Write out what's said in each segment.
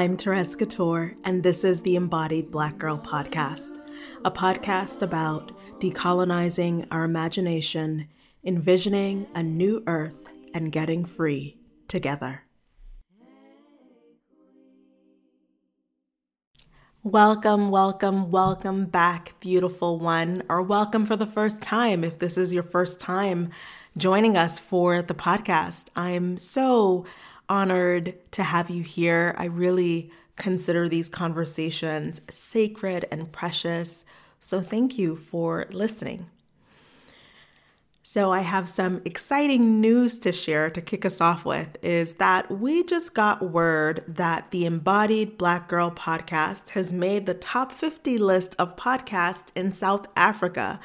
I'm Therese Couture, and this is the Embodied Black Girl Podcast, a podcast about decolonizing our imagination, envisioning a new earth, and getting free together. Welcome, welcome, welcome back, beautiful one, or welcome for the first time if this is your first time joining us for the podcast. I'm so honored to have you here. I really consider these conversations sacred and precious. So thank you for listening. So I have some exciting news to share to kick us off with is that we just got word that the Embodied Black Girl podcast has made the top 50 list of podcasts in South Africa.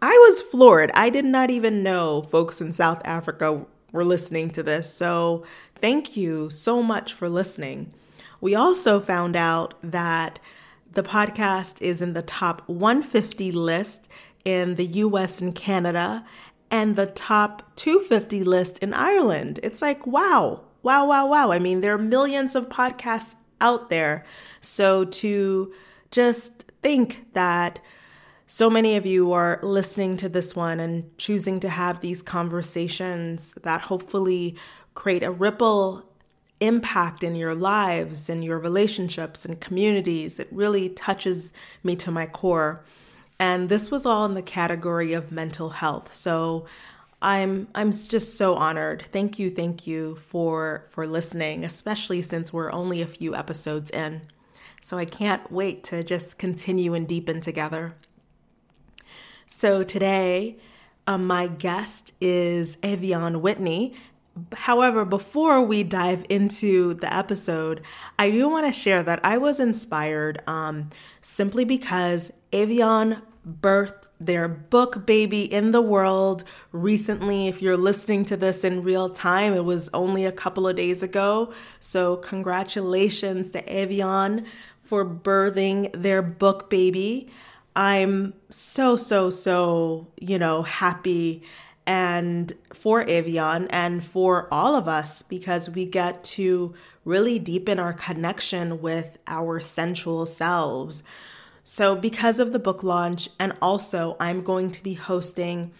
I was floored. I did not even know folks in South Africa were listening to this. So thank you so much for listening. We also found out that the podcast is in the top 150 list in the US and Canada and the top 250 list in Ireland. It's like, wow, wow, wow, wow. I mean, there are millions of podcasts out there. So to just think that so many of you are listening to this one and choosing to have these conversations that hopefully create a ripple impact in your lives and your relationships and communities. It really touches me to my core. And this was all in the category of mental health. So I'm I'm just so honored. Thank you, thank you for for listening, especially since we're only a few episodes in. So I can't wait to just continue and deepen together. So today, um, my guest is Ev'Yan Whitney. However, before we dive into the episode, I do want to share that I was inspired um, simply because Ev'Yan birthed their book baby in the world recently. If you're listening to this in real time, it was only a couple of days ago. So, congratulations to Ev'Yan for birthing their book baby. I'm so, so, so, you know, happy and for Ev'Yan and for all of us because we get to really deepen our connection with our sensual selves. So, because of the book launch, and also I'm going to be hosting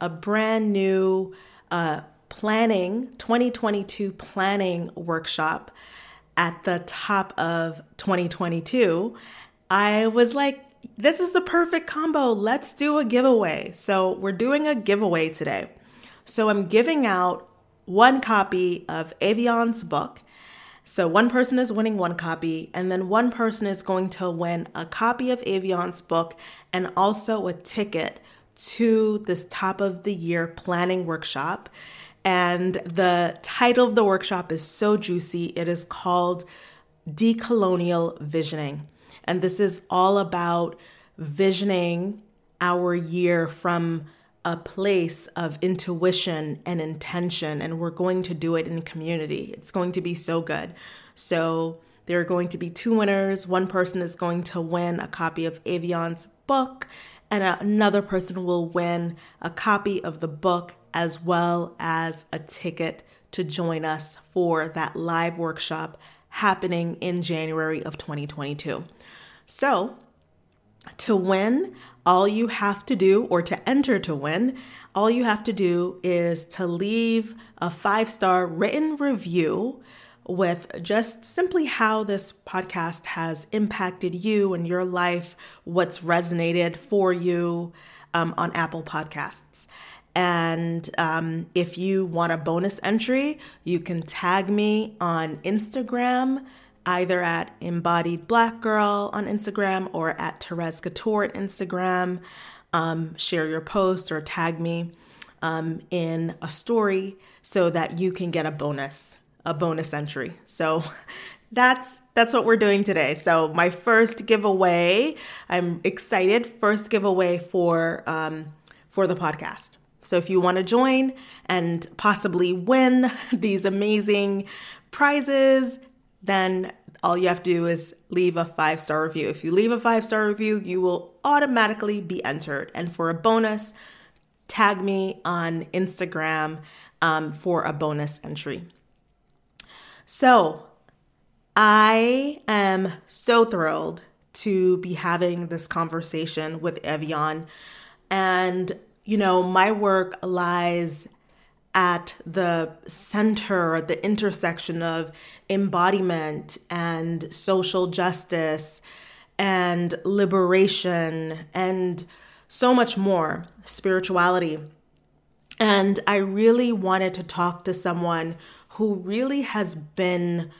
a brand new uh, planning 2022 planning workshop at the top of 2022. I was like, this is the perfect combo. Let's do a giveaway. So, we're doing a giveaway today. So, I'm giving out one copy of Ev'Yan's book. So, one person is winning one copy, and then one person is going to win a copy of Ev'Yan's book and also a ticket to this top of the year planning workshop. And the title of the workshop is so juicy. It is called Decolonial Visioning. And this is all about visioning our year from a place of intuition and intention. And we're going to do it in community. It's going to be so good. So, there are going to be two winners. One person is going to win a copy of Ev'Yan's book, and another person will win a copy of the book as well as a ticket to join us for that live workshop happening in January of 2022. So, to win, all you have to do, or to enter to win, all you have to do is to leave a five star written review with just simply how this podcast has impacted you and your life, what's resonated for you. um, on Apple Podcasts. And um, if you want a bonus entry, you can tag me on Instagram, either at Embodied Black Girl on Instagram or at Therese Couture Instagram. Um, share your post or tag me um, in a story so that you can get a bonus, a bonus entry. So that's that's what we're doing today. So my first giveaway, I'm excited. First giveaway for um, for the podcast. So if you want to join and possibly win these amazing prizes, then all you have to do is leave a five star review. If you leave a five star review, you will automatically be entered. And for a bonus, tag me on Instagram um, for a bonus entry. So I am so thrilled to be having this conversation with Ev'Yan. And, you know, my work lies at the center, at the intersection of embodiment and social justice and liberation and so much more, spirituality. And I really wanted to talk to someone who really has been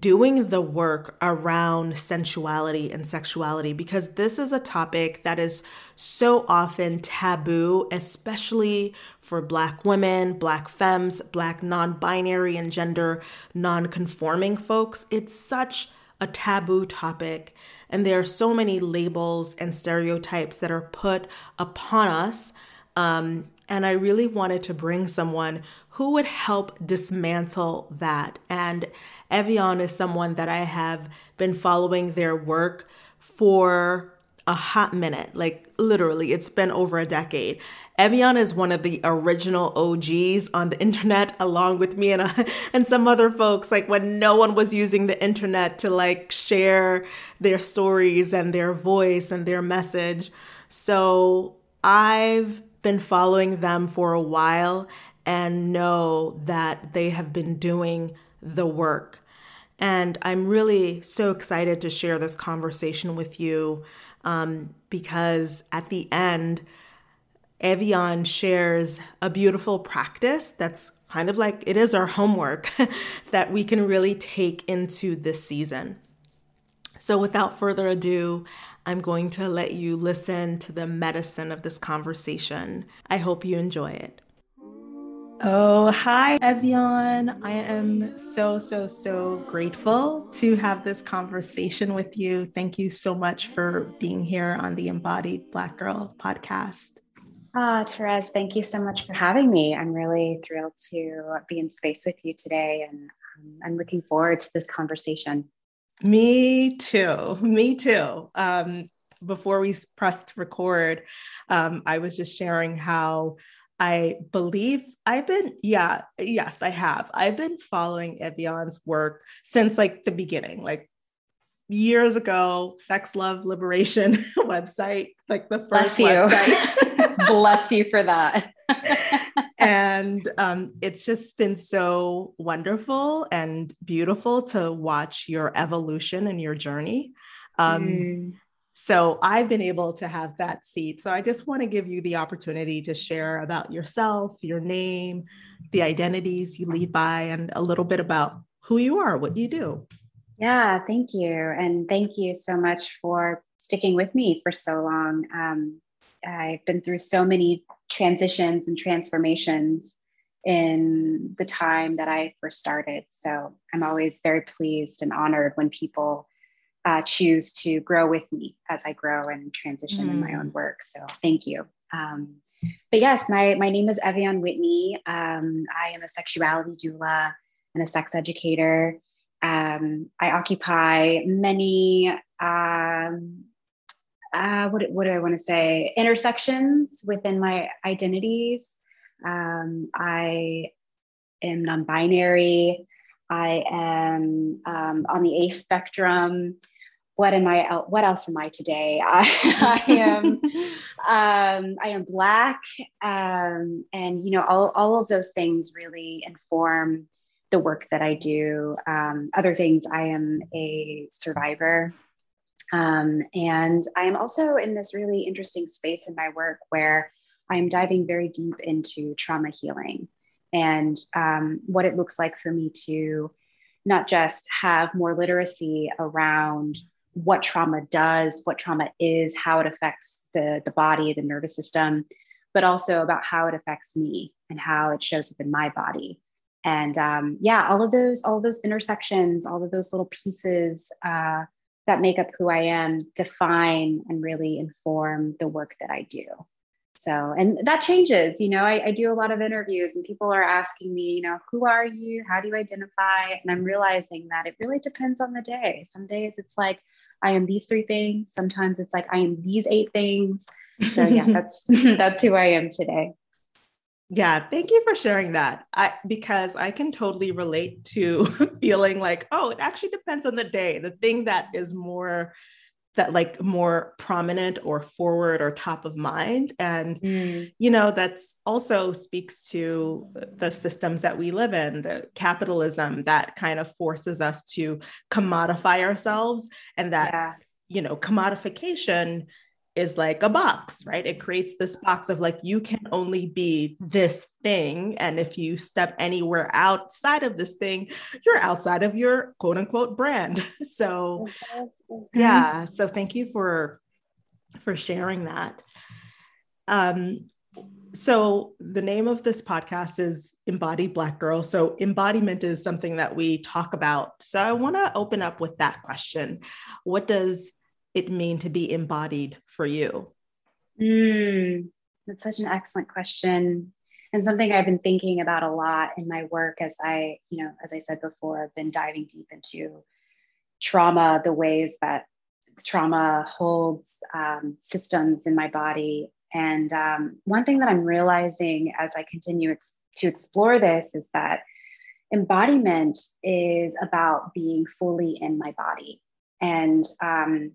doing the work around sensuality and sexuality because this is a topic that is so often taboo, especially for Black women, Black femmes, Black non binary and gender non conforming folks. It's such a taboo topic, and there are so many labels and stereotypes that are put upon us. Um, and I really wanted to bring someone who would help dismantle that. And Ev'Yan is someone that I have been following their work for a hot minute. Like literally, it's been over a decade. Ev'Yan is one of the original OGs on the internet, along with me and uh, and some other folks. Like when no one was using the internet to like share their stories and their voice and their message. So I've been following them for a while and know that they have been doing the work. And I'm really so excited to share this conversation with you um, because at the end, Ev'Yan shares a beautiful practice that's kind of like it is our homework that we can really take into this season. So, without further ado, I'm going to let you listen to the medicine of this conversation. I hope you enjoy it. Oh, hi, Ev'Yan. I am so, so, so grateful to have this conversation with you. Thank you so much for being here on the Embodied Black Girl podcast. Ah, Therese, thank you so much for having me. I'm really thrilled to be in space with you today, and um, I'm looking forward to this conversation. Me too. Me too. Um, before we pressed record, um, I was just sharing how I believe I've been, yeah, yes, I have. I've been following Ev'Yan's work since like the beginning, like years ago, Sex, Love, Liberation website, like the first Bless you. website. Bless you for that. and um, it's just been so wonderful and beautiful to watch your evolution and your journey. Um, mm. So I've been able to have that seat. So I just want to give you the opportunity to share about yourself, your name, the identities you lead by, and a little bit about who you are, what you do. Yeah, thank you. And thank you so much for sticking with me for so long. Um, I've been through so many transitions and transformations in the time that I first started. So I'm always very pleased and honored when people uh, choose to grow with me as I grow and transition mm. in my own mm. work. So thank you. Um, but yes, my, my name is Ev'Yan Whitney. Um, I am a sexuality doula and a sex educator. Um, I occupy many, um, uh, what, what do I want to say, intersections within my identities. Um, I am non binary. I am um, on the ACE spectrum what am I? What else am I today? I, I am, um, I am black, um, and you know, all all of those things really inform the work that I do. Um, other things, I am a survivor Um, and I am also in this really interesting space in my work where I'm diving very deep into trauma healing and um, what it looks like for me to not just have more literacy around what trauma does, what trauma is, how it affects the, the body, the nervous system, but also about how it affects me and how it shows up in my body. And um, yeah, all of those, all of those intersections, all of those little pieces uh, that make up who I am define and really inform the work that I do. So, and that changes, you know, I, I, do a lot of interviews and people are asking me, you know, who are you? How do you identify? And I'm realizing that it really depends on the day. Some days it's like, I am these three things. Sometimes it's like, I am these eight things. So yeah, that's, that's who I am today. Yeah, thank you for sharing that. I because I can totally relate to feeling like, oh, it actually depends on the day. The thing that is more that like more prominent or forward or top of mind and mm. you know that's also speaks to the systems that we live in the capitalism that kind of forces us to commodify ourselves and that yeah. you know commodification is like a box, right? It creates this box of like, you can only be this thing. And if you step anywhere outside of this thing, you're outside of your quote unquote brand. So, mm-hmm. yeah. So, thank you for for sharing that. Um, so the name of this podcast is embodied black girl so embodiment is something that we talk about so i want to open up with that question what does it mean to be embodied for you? Mm, that's such an excellent question and something I've been thinking about a lot in my work as I, you know, as I said before, I've been diving deep into trauma, the ways that trauma holds um, systems in my body. And um, one thing that I'm realizing as I continue ex- to explore this is that embodiment is about being fully in my body. And um,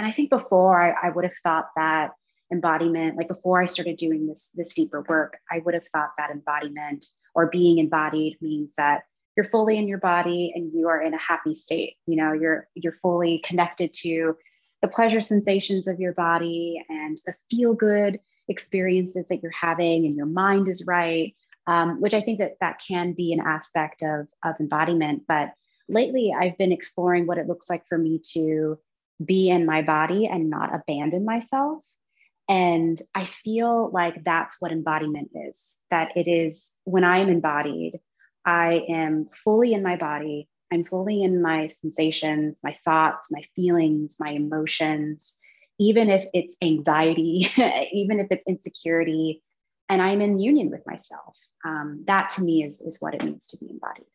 and I think before I, I would have thought that embodiment, like before I started doing this, this deeper work, I would have thought that embodiment or being embodied means that you're fully in your body and you are in a happy state. You know, you're you're fully connected to the pleasure sensations of your body and the feel good experiences that you're having and your mind is right um, which i think that that can be an aspect of, of embodiment but lately i've been exploring what it looks like for me to be in my body and not abandon myself. And I feel like that's what embodiment is that it is when I am embodied, I am fully in my body. I'm fully in my sensations, my thoughts, my feelings, my emotions, even if it's anxiety, even if it's insecurity, and I'm in union with myself. Um, that to me is, is what it means to be embodied.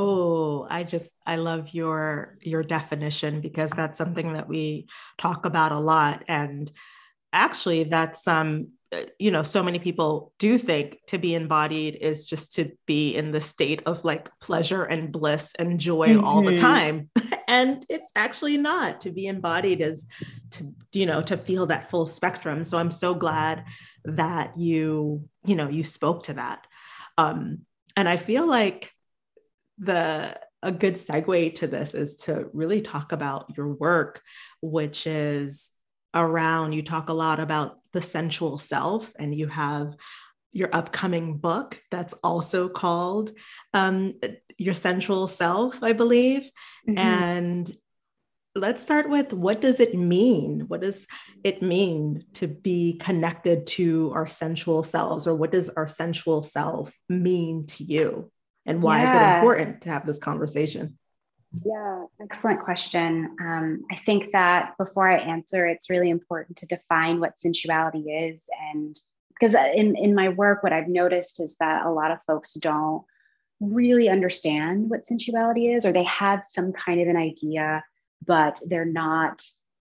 Oh, I just I love your your definition because that's something that we talk about a lot and actually that's um uh, you know so many people do think to be embodied is just to be in the state of like pleasure and bliss and joy mm-hmm. all the mm-hmm. time and it's actually not to be embodied is to you know to feel that full spectrum so i'm so glad that you you know you spoke to that um and i feel like the a good segue to this is to really talk about your work, which is around, you talk a lot about the sensual self, and you have your upcoming book that's also called um, Your Sensual Self, I believe. Mm-hmm. And let's start with what does it mean? What does it mean to be connected to our sensual selves, or what does our sensual self mean to you? And why yeah. is it important to have this conversation? Yeah excellent question. Um, i think that before i answer it's really important to define what sensuality is. And because in, in my work what i've noticed is that a lot of folks don't really understand what sensuality is or they have some kind of an idea but they're not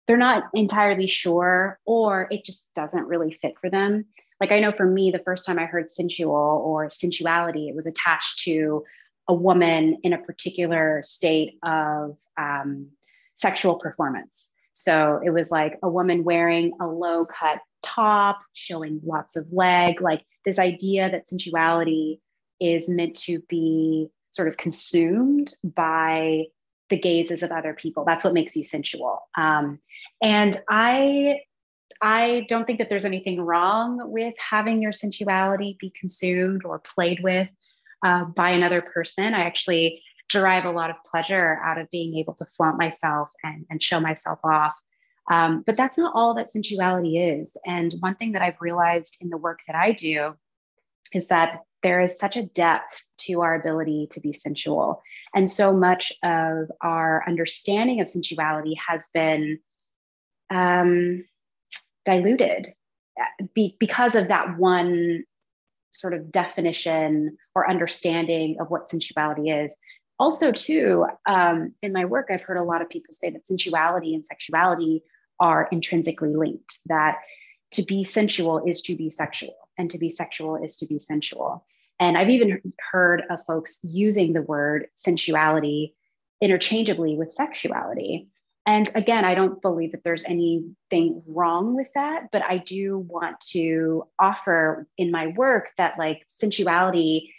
they're not entirely sure or it just doesn't really fit for them like I know for me, the first time I heard sensual or sensuality, it was attached to a woman in a particular state of um, sexual performance. So it was like a woman wearing a low cut top, showing lots of leg, like this idea that sensuality is meant to be sort of consumed by the gazes of other people. That's what makes you sensual. Um, and I I don't think that there's anything wrong with having your sensuality be consumed or played with uh, by another person. I actually derive a lot of pleasure out of being able to flaunt myself and, and show myself off. Um, but that's not all that sensuality is. And one thing that I've realized in the work that I do is that there is such a depth to our ability to be sensual. And so much of our understanding of sensuality has been um, diluted uh, be, because of that one sort of definition or understanding of what sensuality is. Also, too, um, in my work, I've heard a lot of people say that sensuality and sexuality are intrinsically linked, that to be sensual is to be sexual, and to be sexual is to be sensual. And I've even heard of folks using the word sensuality interchangeably with sexuality. And again, I don't believe that there's anything wrong with that, but I do want to offer in my work that like sensuality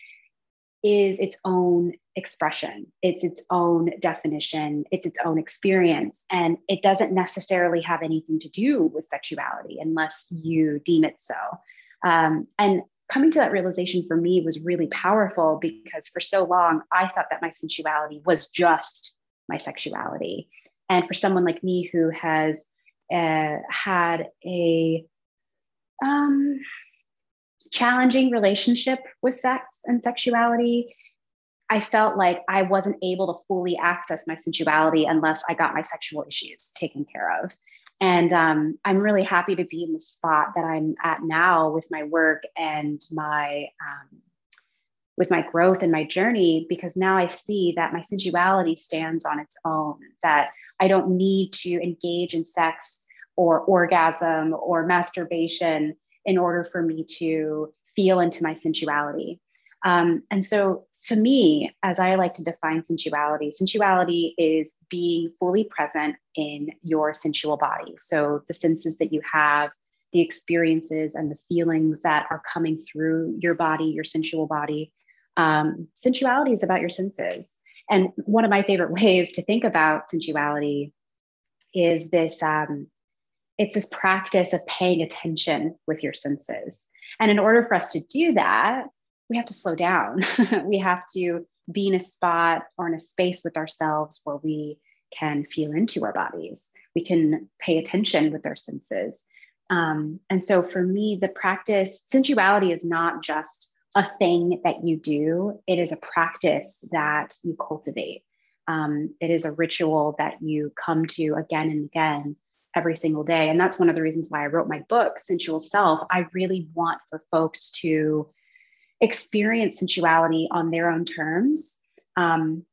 is its own expression, it's its own definition, it's its own experience. And it doesn't necessarily have anything to do with sexuality unless you deem it so. Um, and coming to that realization for me was really powerful because for so long I thought that my sensuality was just my sexuality. And for someone like me who has uh, had a um, challenging relationship with sex and sexuality, I felt like I wasn't able to fully access my sensuality unless I got my sexual issues taken care of. And um, I'm really happy to be in the spot that I'm at now with my work and my um, with my growth and my journey because now I see that my sensuality stands on its own, that I don't need to engage in sex or orgasm or masturbation in order for me to feel into my sensuality. Um, and so, to me, as I like to define sensuality, sensuality is being fully present in your sensual body. So, the senses that you have, the experiences and the feelings that are coming through your body, your sensual body. Um, sensuality is about your senses. And one of my favorite ways to think about sensuality is this um, it's this practice of paying attention with your senses. And in order for us to do that, we have to slow down. we have to be in a spot or in a space with ourselves where we can feel into our bodies. We can pay attention with our senses. Um, and so for me, the practice, sensuality is not just a thing that you do, it is a practice that you cultivate. Um, it is a ritual that you come to again and again every single day. And that's one of the reasons why I wrote my book, Sensual Self. I really want for folks to experience sensuality on their own terms. Um,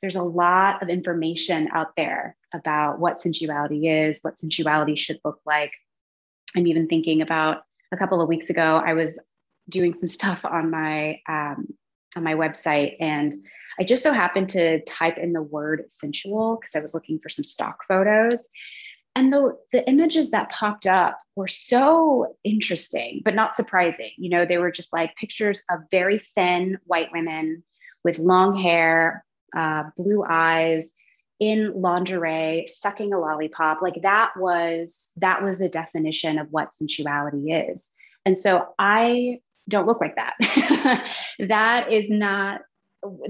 there's a lot of information out there about what sensuality is, what sensuality should look like. I'm even thinking about a couple of weeks ago, I was doing some stuff on my um, on my website, and I just so happened to type in the word sensual because I was looking for some stock photos, and the, the images that popped up were so interesting but not surprising. You know they were just like pictures of very thin white women with long hair uh, blue eyes in lingerie sucking a lollipop. Like that was that was the definition of what sensuality is. And so i don't look like that that is not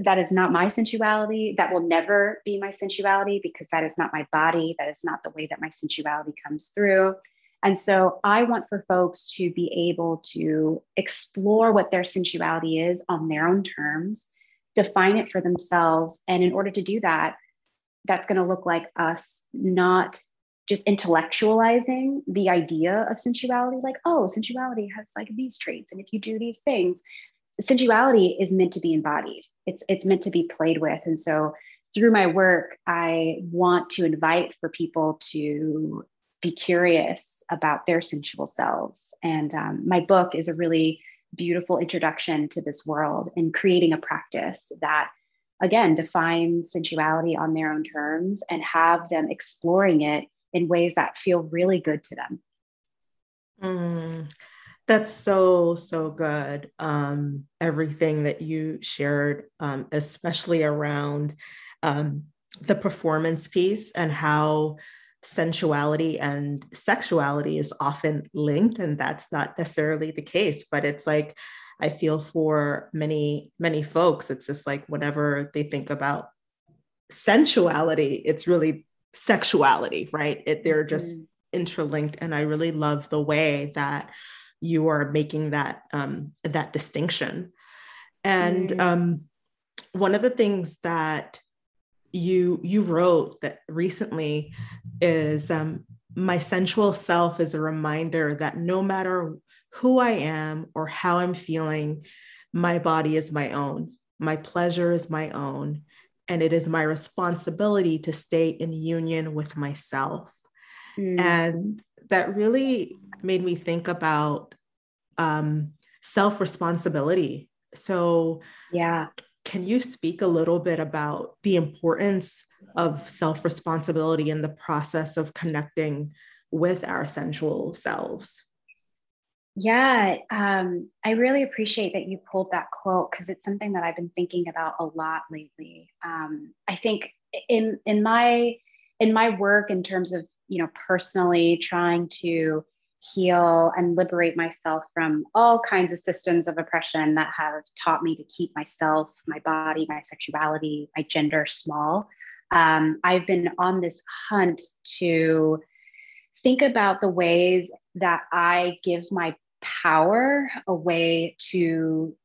that is not my sensuality. That will never be my sensuality because that is not my body. That is not the way that my sensuality comes through. And so I want for folks to be able to explore what their sensuality is on their own terms, define it for themselves. And in order to do that, that's going to look like us not just intellectualizing the idea of sensuality like oh sensuality has like these traits and if you do these things sensuality is meant to be embodied. It's it's meant to be played with. And so through my work i want to invite for people to be curious about their sensual selves. And um, my book is a really beautiful introduction to this world and creating a practice that again defines sensuality on their own terms and have them exploring it in ways that feel really good to them mm. That's so, so good. Um, everything that you shared, um, especially around um, the performance piece and how sensuality and sexuality is often linked and that's not necessarily the case but it's like i feel for many many folks it's just like whenever they think about sensuality it's really sexuality right it, they're just mm. interlinked and i really love the way that you are making that um, that distinction and mm. um, one of the things that you you wrote that recently is um, my sensual self is a reminder that no matter who I am or how I'm feeling, my body is my own. My pleasure is my own. And it is my responsibility to stay in union with myself. Mm. And that really made me think about um, self responsibility. So, yeah, can you speak a little bit about the importance of self responsibility in the process of connecting with our sensual selves? Yeah, um, I really appreciate that you pulled that quote because it's something that I've been thinking about a lot lately. Um, I think in in my in my work in terms of you know personally trying to heal and liberate myself from all kinds of systems of oppression that have taught me to keep myself, my body, my sexuality, my gender small. Um, I've been on this hunt to think about the ways that I give my power away to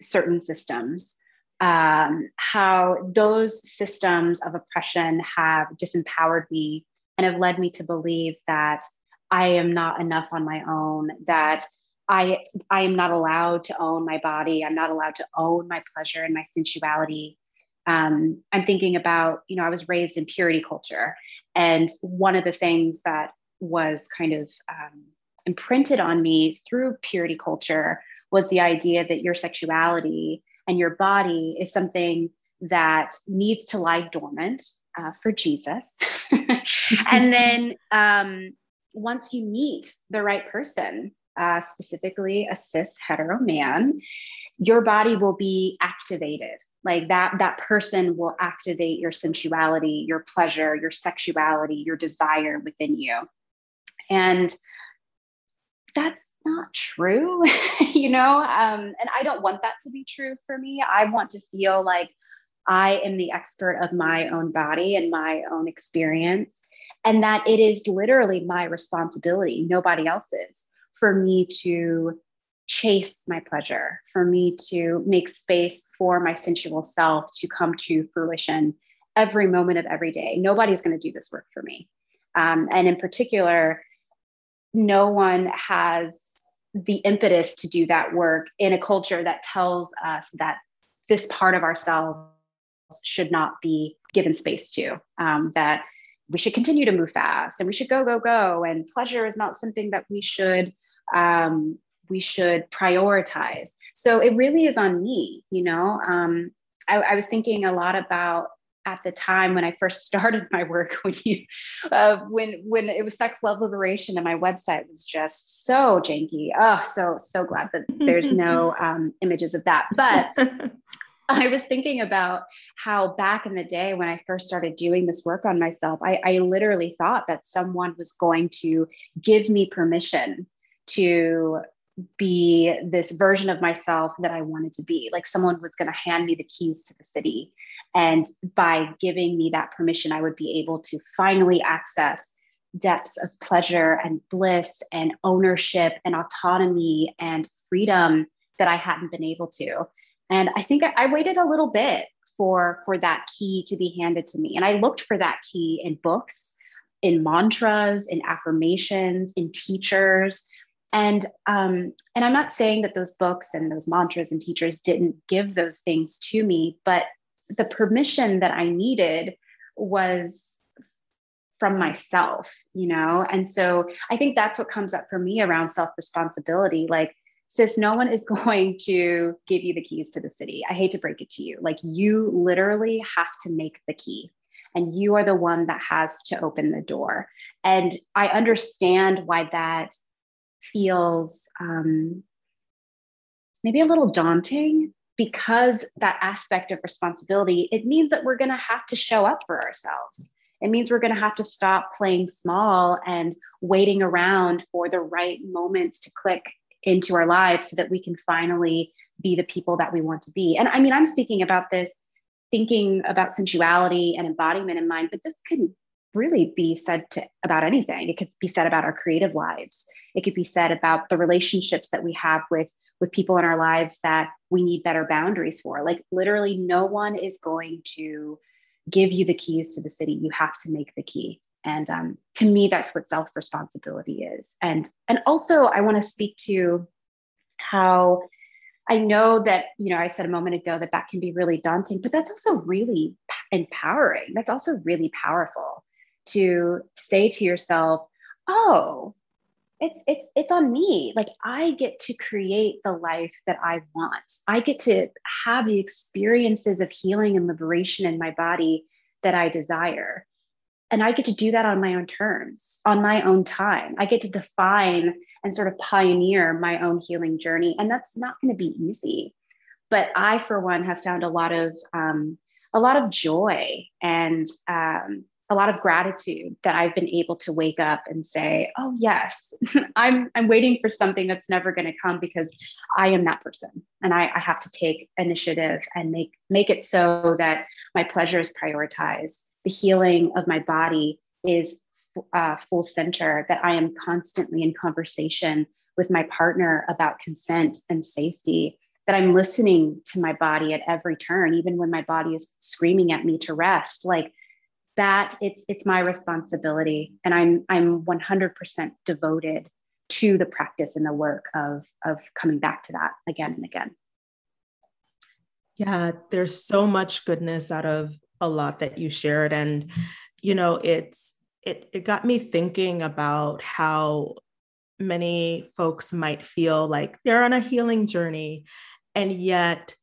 certain systems. Um, how those systems of oppression have disempowered me and have led me to believe that I am not enough on my own, that I, I am not allowed to own my body. I'm not allowed to own my pleasure and my sensuality. Um, I'm thinking about, you know, I was raised in purity culture. And one of the things that was kind of um, imprinted on me through purity culture was the idea that your sexuality and your body is something that needs to lie dormant uh, for Jesus. and then um, once you meet the right person, uh, specifically a cis hetero man, your body will be activated. Like that, that person will activate your sensuality, your pleasure, your sexuality, your desire within you. And that's not true, you know? Um, and I don't want that to be true for me. I want to feel like I am the expert of my own body and my own experience and that it is literally my responsibility, nobody else's, for me to chase my pleasure, for me to make space for my sensual self to come to fruition every moment of every day. Nobody's going to do this work for me. Um, and in particular, no one has the impetus to do that work in a culture that tells us that this part of ourselves should not be given space to, um, that we should continue to move fast and we should go go go. And pleasure is not something that we should um, we should prioritize. So it really is on me you know? Um, I, I, was thinking a lot about at the time when i first started my work when you uh, when when it was sex love liberation and my website was just so janky. Oh so so glad that there's no um, images of that. But I was thinking about how back in the day when I first started doing this work on myself, I, I literally thought that someone was going to give me permission to be this version of myself that I wanted to be. Like someone was going to hand me the keys to the city. And by giving me that permission, I would be able to finally access depths of pleasure and bliss and ownership and autonomy and freedom that I hadn't been able to. And I think I, I waited a little bit for for that key to be handed to me. And I looked for that key in books, in mantras, in affirmations, in teachers. And um, and I'm not saying that those books and those mantras and teachers didn't give those things to me, but the permission that I needed was from myself, you know? And so I think that's what comes up for me around self responsibility. Like sis, no one is going to give you the keys to the city. I hate to break it to you. Like, you literally have to make the key, and you are the one that has to open the door. And I understand why that feels um, maybe a little daunting because that aspect of responsibility, it means that we're going to have to show up for ourselves. It means we're going to have to stop playing small and waiting around for the right moments to click into our lives so that we can finally be the people that we want to be. And I mean, I'm speaking about this thinking about sensuality and embodiment in mind, but this can really be said to, about anything. It could be said about our creative lives. It could be said about the relationships that we have with with people in our lives that we need better boundaries for. Like literally no one is going to give you the keys to the city. You have to make the key. And um, to me, that's what self responsibility is. And and also, I want to speak to how I know that you know I said a moment ago that that can be really daunting, but that's also really empowering. That's also really powerful to say to yourself, "Oh, it's it's it's on me. Like i get to create the life that i want. I get to have the experiences of healing and liberation in my body that i desire. And i get to do that on my own terms on my own time. I get to define and sort of pioneer my own healing journey. And that's not going to be easy. But i for one have found a lot of um, a lot of joy and um, a lot of gratitude that I've been able to wake up and say, "Oh yes, I'm I'm waiting for something that's never going to come because I am that person, and I, I have to take initiative and make make it so that my pleasure is prioritized, the healing of my body is uh, full center, that I am constantly in conversation with my partner about consent and safety." That I'm listening to my body at every turn, even when my body is screaming at me to rest. Like that it's it's my responsibility. And i'm i'm 100% devoted to the practice and the work of of coming back to that again and again. Yeah there's so much goodness out of a lot that you shared. And you know it's it it got me thinking about how many folks might feel like they're on a healing journey and yet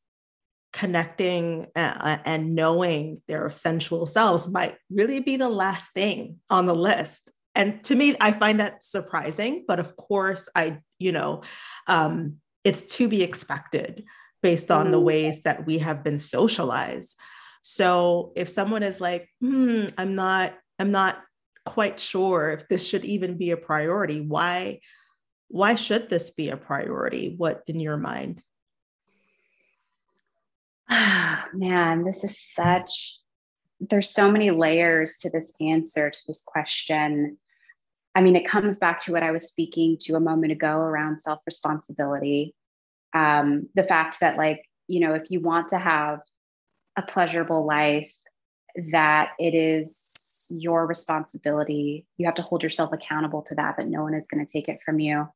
connecting uh, and knowing their sensual selves might really be the last thing on the list. And to me i find that surprising but of course i you know um, it's to be expected based on the mm. ways that we have been socialized. So if someone is like hmm i'm not i'm not quite sure if this should even be a priority why why should this be a priority? What in your mind man, this is such, there's so many layers to this answer to this question. I mean, it comes back to what I was speaking to a moment ago around self responsibility. Um, the fact that, like, you know, if you want to have a pleasurable life, that it is your responsibility. You have to hold yourself accountable to that, that no one is going to take it from you.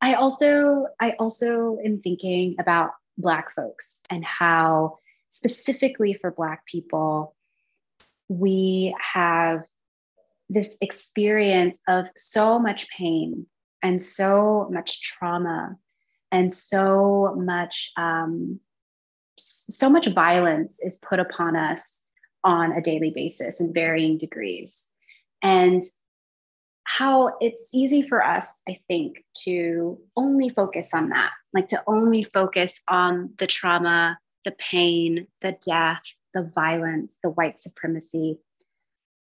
I also, I also am thinking about Black folks and how, specifically for Black people, we have this experience of so much pain and so much trauma and so much um, so much violence is put upon us on a daily basis in varying degrees. And how it's easy for us, I think, to only focus on that, like to only focus on the trauma, the pain, the death, the violence, the white supremacy.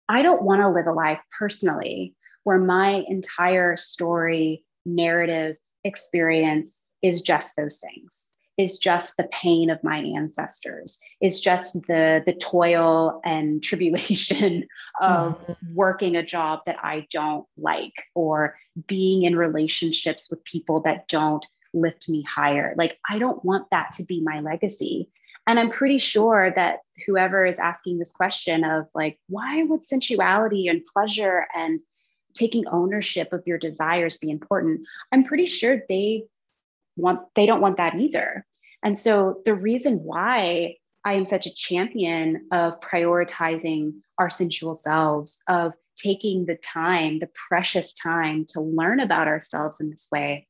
I don't want to live a life personally where my entire story, narrative, experience is just those things is just the pain of my ancestors is just the the toil and tribulation of mm-hmm. working a job that i don't like or being in relationships with people that don't lift me higher. Like i don't want that to be my legacy. And i'm pretty sure that whoever is asking this question of like why would sensuality and pleasure and taking ownership of your desires be important? I'm pretty sure they want they don't want that either and so the reason why i am such a champion of prioritizing our sensual selves of taking the time the precious time to learn about ourselves in this way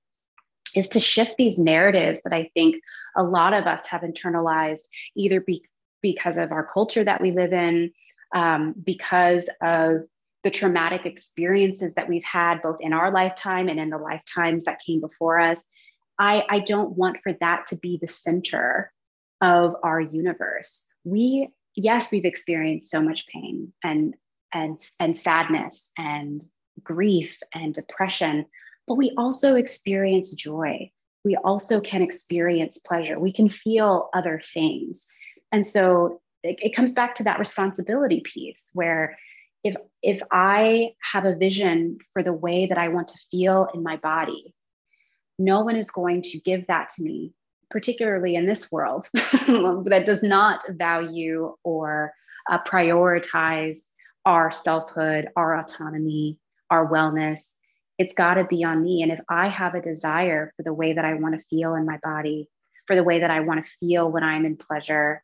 is to shift these narratives that i think a lot of us have internalized either be, because of our culture that we live in um, because of the traumatic experiences that we've had both in our lifetime and in the lifetimes that came before us I, I don't want for that to be the center of our universe. We, yes, we've experienced so much pain and and and sadness and grief and depression, but we also experience joy. We also can experience pleasure. We can feel other things. And so it, it comes back to that responsibility piece where if if I have a vision for the way that I want to feel in my body, no one is going to give that to me, particularly in this world that does not value or uh, prioritize our selfhood, our autonomy, our wellness. It's got to be on me. And if I have a desire for the way that I want to feel in my body, for the way that I want to feel when I'm in pleasure,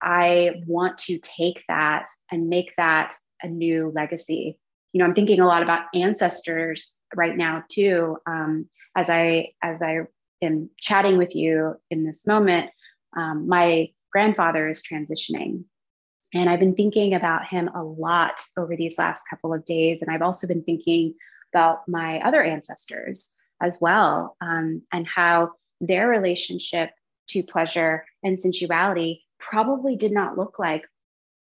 I want to take that and make that a new legacy. You know, I'm thinking a lot about ancestors right now too. Um, as I as I am chatting with you in this moment, um, my grandfather is transitioning, and I've been thinking about him a lot over these last couple of days. And I've also been thinking about my other ancestors as well, um, and how their relationship to pleasure and sensuality probably did not look like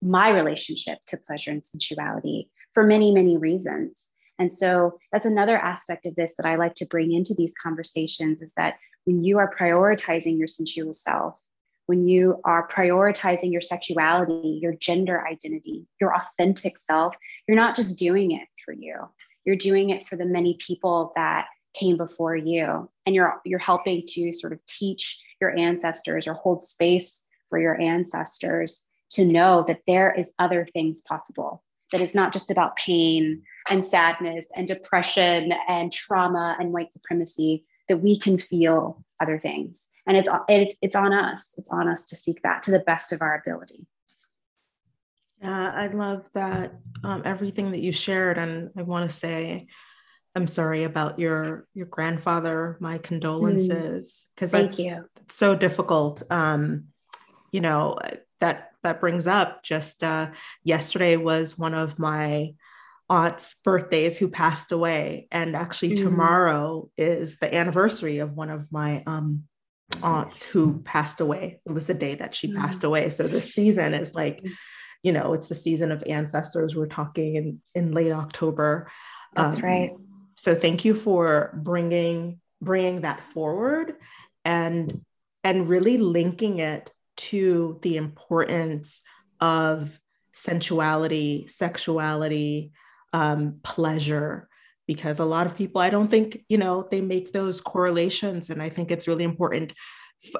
my relationship to pleasure and sensuality for many, many reasons. And so that's another aspect of this that I like to bring into these conversations is that when you are prioritizing your sensual self, when you are prioritizing your sexuality, your gender identity, your authentic self, you're not just doing it for you. You're doing it for the many people that came before you and you're you're helping to sort of teach your ancestors or hold space for your ancestors to know that there is other things possible that it's not just about pain and sadness and depression and trauma and white supremacy that we can feel other things. And it's it's, it's on us. It's on us to seek that to the best of our ability. Yeah i love that um, everything that you shared. And i want to say i'm sorry about your your grandfather my condolences because mm, that's you. so difficult. Um, you know that that brings up just uh, yesterday was one of my aunt's birthdays who passed away and actually mm-hmm. tomorrow is the anniversary of one of my um, aunts who passed away it was the day that she mm-hmm. passed away so the season is like mm. you know it's the season of ancestors we're talking in in late october that's um, right so thank you for bringing bringing that forward and and really linking it to the importance of sensuality, sexuality, um, pleasure, because a lot of people, I don't think, you know, they make those correlations. And I think it's really important.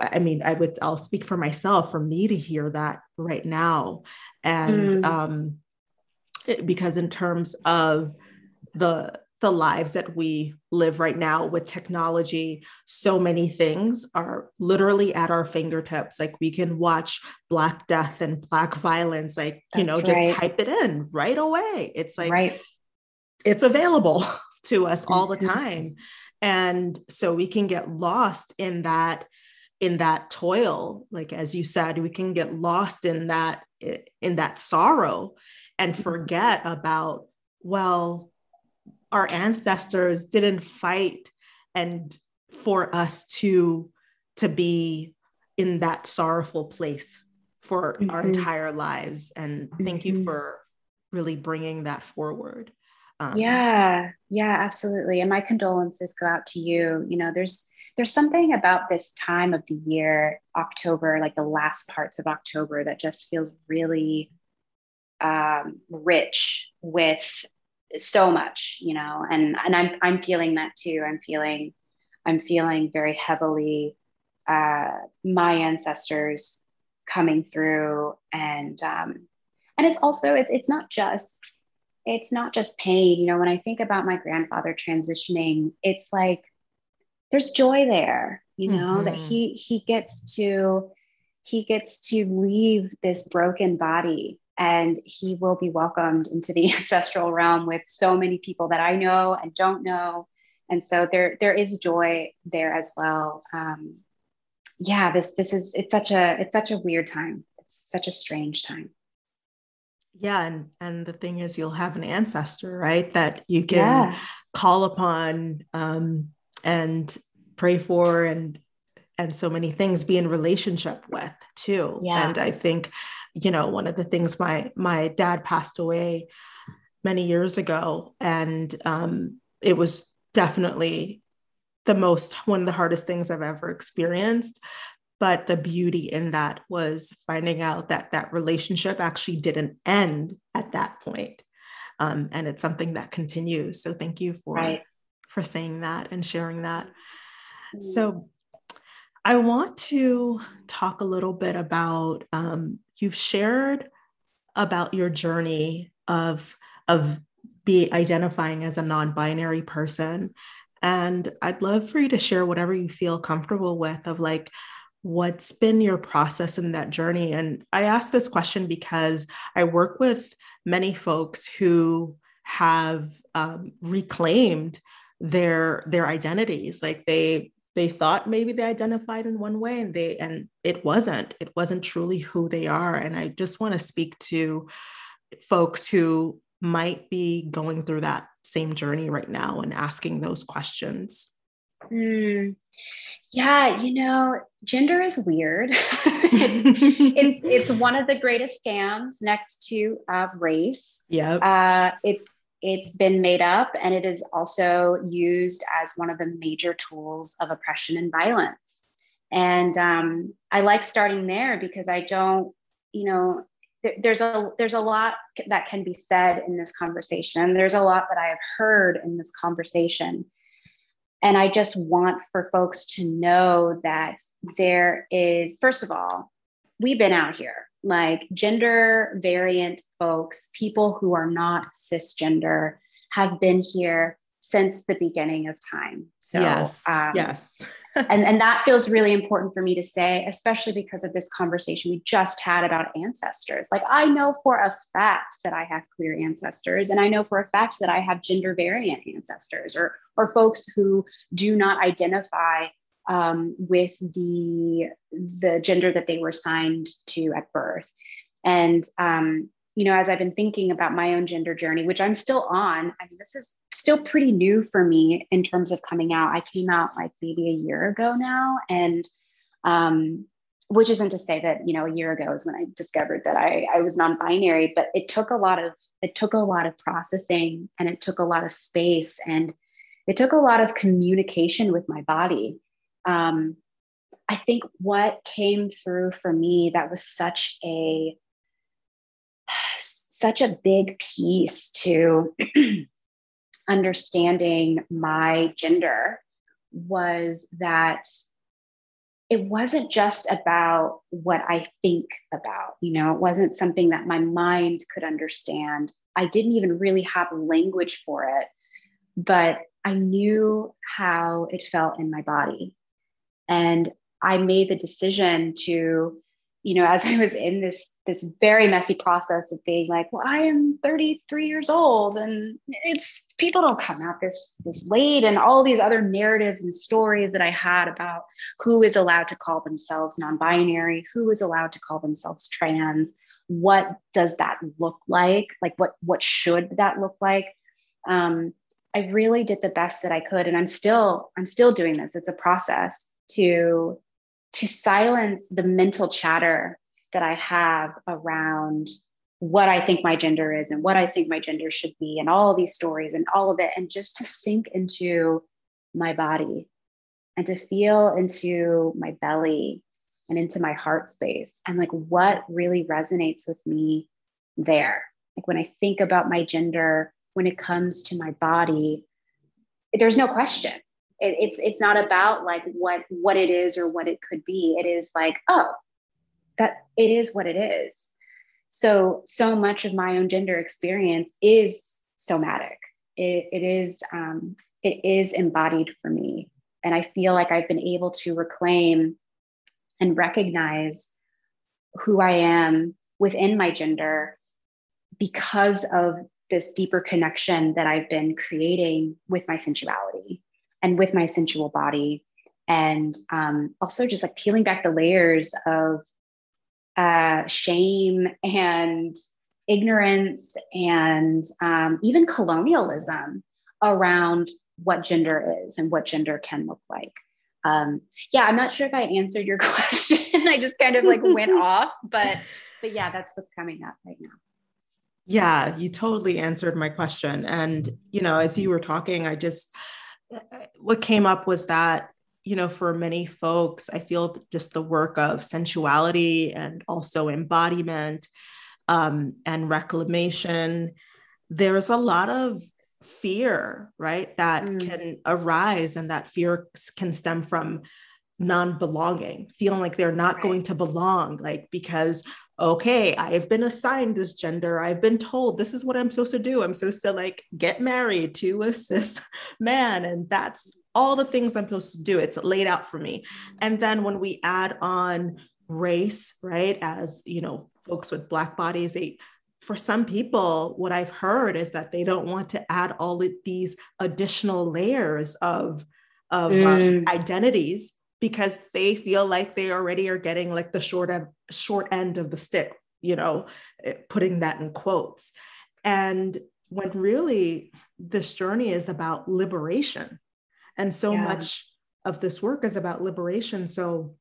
I mean, I would, I'll speak for myself, for me to hear that right now. And mm. um, because in terms of the the lives that we live right now with technology so many things are literally at our fingertips like we can watch black death and black violence like That's you know right. just type it in right away it's like right. it's available to us all the mm-hmm. time and so we can get lost in that in that toil like as you said we can get lost in that in that sorrow and mm-hmm. forget about well our ancestors didn't fight and for us to to be in that sorrowful place for mm-hmm. our entire lives and thank you mm-hmm. for really bringing that forward um, yeah yeah absolutely and my condolences go out to you you know there's there's something about this time of the year october like the last parts of october that just feels really um, rich with so much you know and and i'm i'm feeling that too i'm feeling i'm feeling very heavily uh my ancestors coming through and um and it's also it, it's not just it's not just pain you know when i think about my grandfather transitioning it's like there's joy there you know mm-hmm. that he he gets to he gets to leave this broken body and he will be welcomed into the ancestral realm with so many people that I know and don't know. And so there, there is joy there as well. Um, yeah, this, this is, it's such a, it's such a weird time. It's such a strange time. Yeah. And, and the thing is you'll have an ancestor, right. That you can yeah. call upon, um, and pray for and, and so many things be in relationship with too. Yeah. And I think, you know, one of the things my my dad passed away many years ago, and um, it was definitely the most one of the hardest things I've ever experienced. But the beauty in that was finding out that that relationship actually didn't end at that point. Um, and it's something that continues. So thank you for right. for saying that and sharing that. Mm. So I want to talk a little bit about um, you've shared about your journey of of be identifying as a non-binary person. And i'd love for you to share whatever you feel comfortable with of like what's been your process in that journey? And i ask this question because i work with many folks who have um, reclaimed their their identities. Like they they thought maybe they identified in one way and they and it wasn't. It wasn't truly who they are. And i just want to speak to folks who might be going through that same journey right now and asking those questions. Mm. yeah you know gender is weird. It's, it's, it's one of the greatest scams next to uh, race. Yeah uh, it's it's been made up and it is also used as one of the major tools of oppression and violence. And um, I like starting there because I don't, you know, th- there's a there's a lot that can be said in this conversation. There's a lot that I have heard in this conversation. And I just want for folks to know that there is, first of all, we've been out here like gender variant folks, people who are not cisgender, have been here since the beginning of time. So, yes, um, yes. and, and that feels really important for me to say, especially because of this conversation we just had about ancestors. Like, I know for a fact that I have queer ancestors, and I know for a fact that I have gender variant ancestors or, or folks who do not identify um, with the the gender that they were assigned to at birth. And um, you know as i've been thinking about my own gender journey which i'm still on i mean this is still pretty new for me in terms of coming out. I came out like maybe a year ago now. And um, which isn't to say that you know a year ago is when i discovered that i, I was non-binary but it took a lot of it took a lot of processing and it took a lot of space and it took a lot of communication with my body um, I think what came through for me that was such a such a big piece to understanding my gender was that it wasn't just about what I think about, you know, it wasn't something that my mind could understand. I didn't even really have language for it, but I knew how it felt in my body. And I made the decision to, you know, as I was in this this very messy process of being like, well, I am 33 years old, and it's people don't come out this this late, and all these other narratives and stories that I had about who is allowed to call themselves non-binary, who is allowed to call themselves trans, what does that look like, like what what should that look like. Um, I really did the best that I could, and I'm still I'm still doing this. It's a process to to silence the mental chatter that I have around what I think my gender is and what I think my gender should be and all these stories and all of it and just to sink into my body and to feel into my belly and into my heart space and like what really resonates with me there. Like when I think about my gender when it comes to my body there's no question it, it's it's not about like what what it is or what it could be. It is like oh that it is what it is. So so much of my own gender experience is somatic. It, it is um, it is embodied for me. And i feel like i've been able to reclaim and recognize who i am within my gender because of this deeper connection that i've been creating with my sensuality and with my sensual body and um, also just like peeling back the layers of uh, shame and ignorance and um, even colonialism around what gender is and what gender can look like um, yeah, I'm not sure if I answered your question. I just kind of like went off, but but yeah, that's what's coming up right now. Yeah, you totally answered my question. And you know, as you were talking, I just what came up was that you know for many folks i feel just the work of sensuality and also embodiment um, and reclamation there's a lot of fear, right, that mm. can arise, and that fear can stem from non belonging, feeling like they're not right. going to belong, like because, okay, I've been assigned this gender, I've been told this is what I'm supposed to do. I'm supposed to like get married to a cis man, and that's all the things I'm supposed to do. It's laid out for me. And then when we add on race, right, as you know, folks with Black bodies, they for some people, what I've heard is that they don't want to add all of these additional layers of, of um, mm. um, identities because they feel like they already are getting like the short of, short end of the stick, you know, eh, putting that in quotes. And when really this journey is about liberation. And so yeah. much of this work is about liberation. So,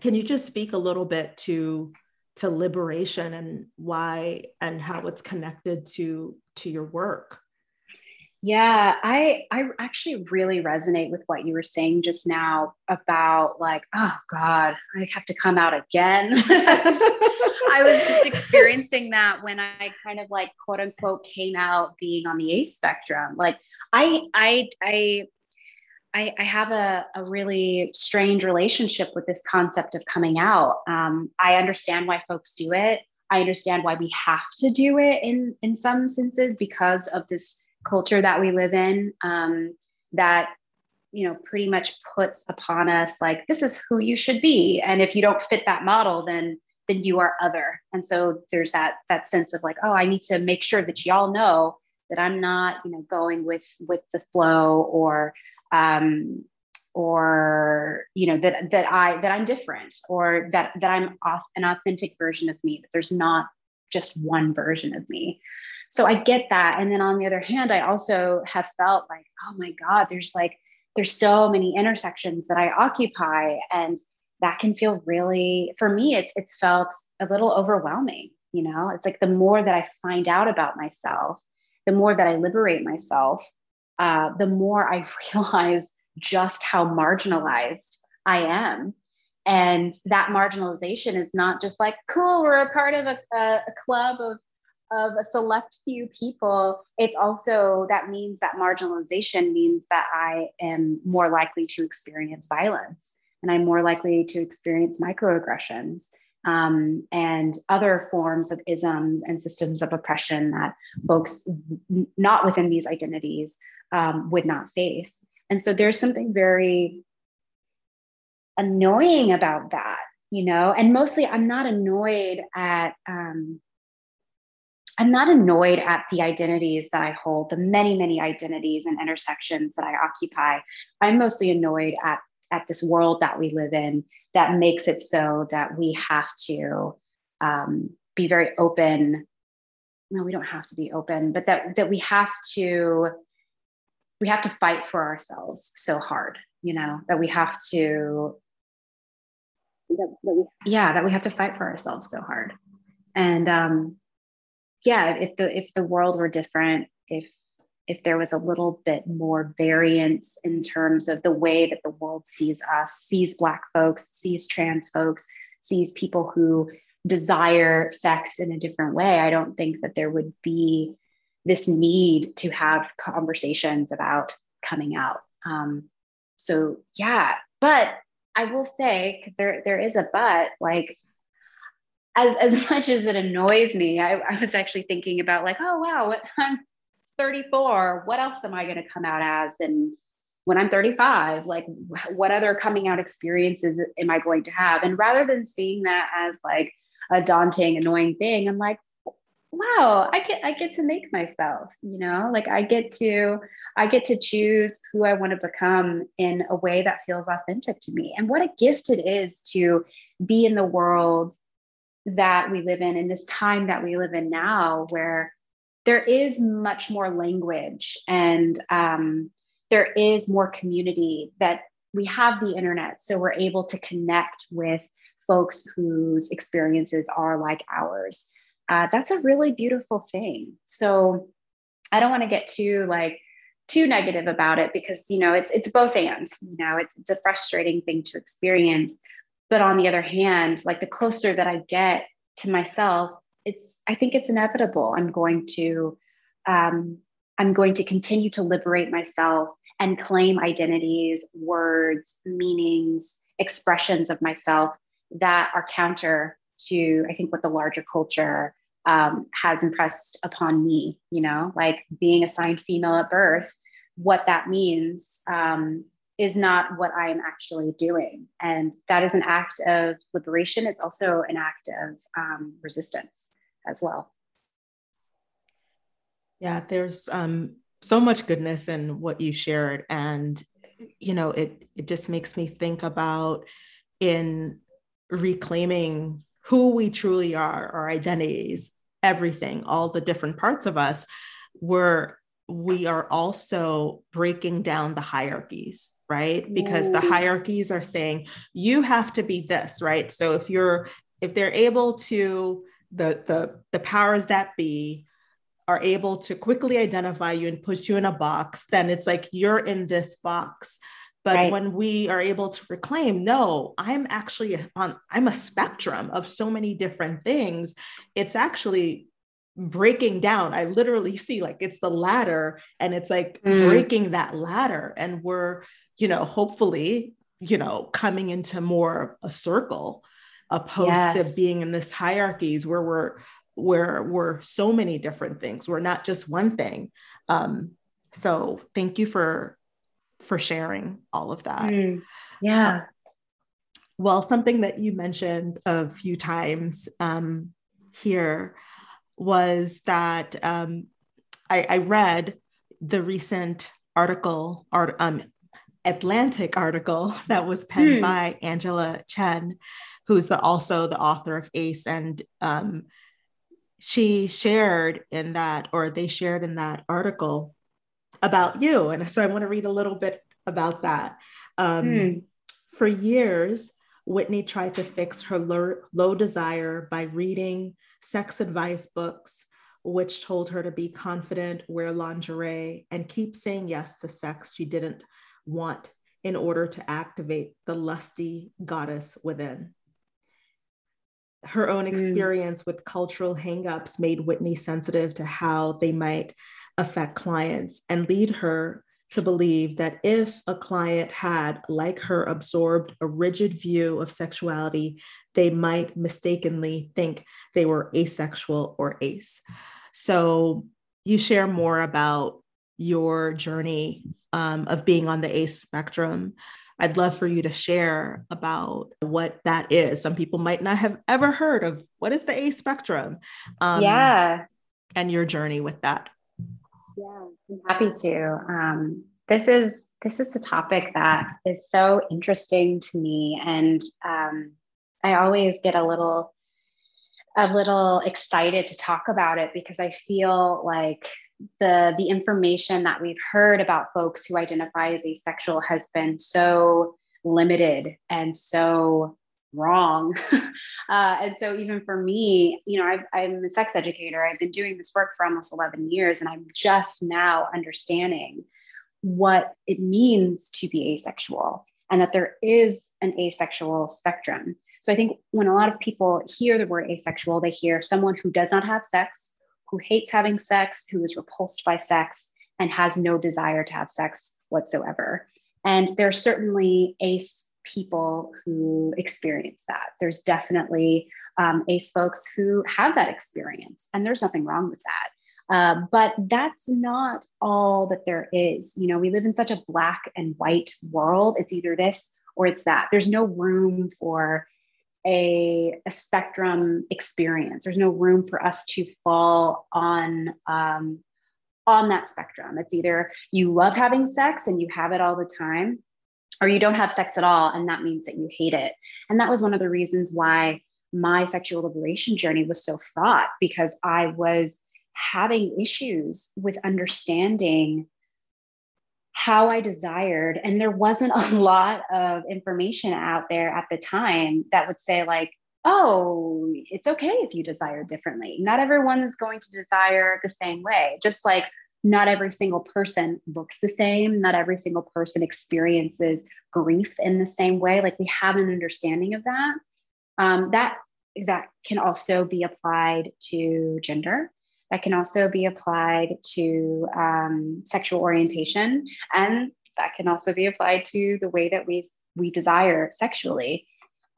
can you just speak a little bit to to liberation and why and how it's connected to to your work yeah i i actually really resonate with what you were saying just now about like oh god i have to come out again i was just experiencing that when i kind of like quote unquote came out being on the ace spectrum like i i i I, I have a, a, really strange relationship with this concept of coming out. Um, I understand why folks do it. I understand why we have to do it in in some senses because of this culture that we live in. Um, that you know pretty much puts upon us like this is who you should be, and if you don't fit that model, then then you are other. And so there's that that sense of like, oh, I need to make sure that y'all know that I'm not, you know, going with with the flow or um, or you know that that I that I'm different or that that I'm off, an authentic version of me. That there's not just one version of me. So I get that. And then on the other hand, I also have felt like, oh my God, there's like there's so many intersections that I occupy, and that can feel really for me. It's it's felt a little overwhelming. You know, it's like the more that I find out about myself, the more that I liberate myself, uh, the more I realize just how marginalized I am. And that marginalization is not just like, cool, we're a part of a, a, a club of, of a select few people. It's also that means that marginalization means that I am more likely to experience violence and I'm more likely to experience microaggressions um, and other forms of isms and systems of oppression that folks not within these identities um, would not face. And so there's something very annoying about that, you know, and mostly I'm not annoyed at, um, I'm not annoyed at the identities that I hold, the many, many identities and intersections that I occupy. I'm mostly annoyed at, at this world that we live in that makes it so that we have to um, be very open. No, we don't have to be open, but that, that we have to we have to fight for ourselves so hard, you know, that we have to that, that we, yeah, that we have to fight for ourselves so hard. And um yeah, if the if the world were different, if if there was a little bit more variance in terms of the way that the world sees us, sees Black folks, sees trans folks, sees people who desire sex in a different way, I don't think that there would be this need to have conversations about coming out. Um, so yeah, but I will say, because there there is a but, like as as much as it annoys me, I, I was actually thinking about like, oh wow, I'm 34. What else am I going to come out as? And when I'm 35, like what other coming out experiences am I going to have? And rather than seeing that as like a daunting, annoying thing, I'm like, wow i get i get to make myself you know like i get to i get to choose who i want to become in a way that feels authentic to me and what a gift it is to be in the world that we live in in this time that we live in now where there is much more language and um, there is more community that we have the internet, so we're able to connect with folks whose experiences are like ours. Uh, that's a really beautiful thing. So I don't want to get too like too negative about it because you know it's it's both ends. You know, it's it's a frustrating thing to experience. But on the other hand, like the closer that I get to myself, it's I think it's inevitable. I'm going to um, I'm going to continue to liberate myself and claim identities, words, meanings, expressions of myself that are counter to, I think, what the larger culture um, has impressed upon me, you know, like being assigned female at birth, what that means um, is not what I am actually doing. And that is an act of liberation. It's also an act of um, resistance as well. Yeah, there's um, so much goodness in what you shared. And, you know, it, it just makes me think about in reclaiming who we truly are, our identities, everything, all the different parts of us, where we are also breaking down the hierarchies, right? Because the hierarchies are saying you have to be this, right? So if you're if they're able to the the the powers that be are able to quickly identify you and put you in a box, then it's like you're in this box. But right. when we are able to reclaim, no, I'm actually on, I'm a spectrum of so many different things. It's actually breaking down. I literally see like it's the ladder and it's like mm. breaking that ladder. And we're, you know, hopefully, you know, coming into more a circle opposed yes. to being in this hierarchies where we're where we're so many different things. We're not just one thing. Um, so thank you for for sharing all of that. Mm, yeah. Uh, well, something that you mentioned a few times um, here was that um, I, I, read the recent article, art, um, Atlantic article that was penned mm. by Angela Chen, who's the, also the author of ACE. And um, she shared in that, or they shared in that article about you. And so I want to read a little bit about that. Um, mm. For years, Whitney tried to fix her low, low desire by reading sex advice books, which told her to be confident, wear lingerie, and keep saying yes to sex she didn't want in order to activate the lusty goddess within. Her own hmm. experience mm. with cultural hangups made Whitney sensitive to how they might affect clients and lead her to believe that if a client had, like her, absorbed a rigid view of sexuality, they might mistakenly think they were asexual or ace. So, you share more about your journey um, of being on the ace spectrum. I'd love for you to share about what that is. Some people might not have ever heard of what is the ace spectrum. Um, yeah. And your journey with that. Yeah, I'm happy to. Um, this is this is the topic that is so interesting to me, and um, I always get a little a little excited to talk about it because I feel like the the information that we've heard about folks who identify as asexual has been so limited and so wrong. uh, and so, even for me, you know, i am a sex educator. I've been doing this work for almost 11 years, and I'm just now understanding what it means to be asexual and that there is an asexual spectrum. So, I think when a lot of people hear the word asexual, they hear someone who does not have sex, who hates having sex, who is repulsed by sex, and has no desire to have sex whatsoever. And there's certainly ace people who experience that. There's definitely um, ACE folks who have that experience, and there's nothing wrong with that. Uh, but that's not all that there is. You know, we live in such a black and white world. It's either this or it's that. There's no room for a, a spectrum experience. There's no room for us to fall on um, on that spectrum. It's either you love having sex and you have it all the time, or you don't have sex at all and that means that you hate it and that was one of the reasons why my sexual liberation journey was so fraught because i was having issues with understanding how I desired. And there wasn't a lot of information out there at the time that would say, like, oh, it's okay if you desire differently. Not everyone is going to desire the same way. Just like not every single person looks the same, not every single person experiences grief in the same way. Like we have an understanding of that. Um, that that can also be applied to gender that can also be applied to um, sexual orientation, and that can also be applied to the way that we we desire sexually.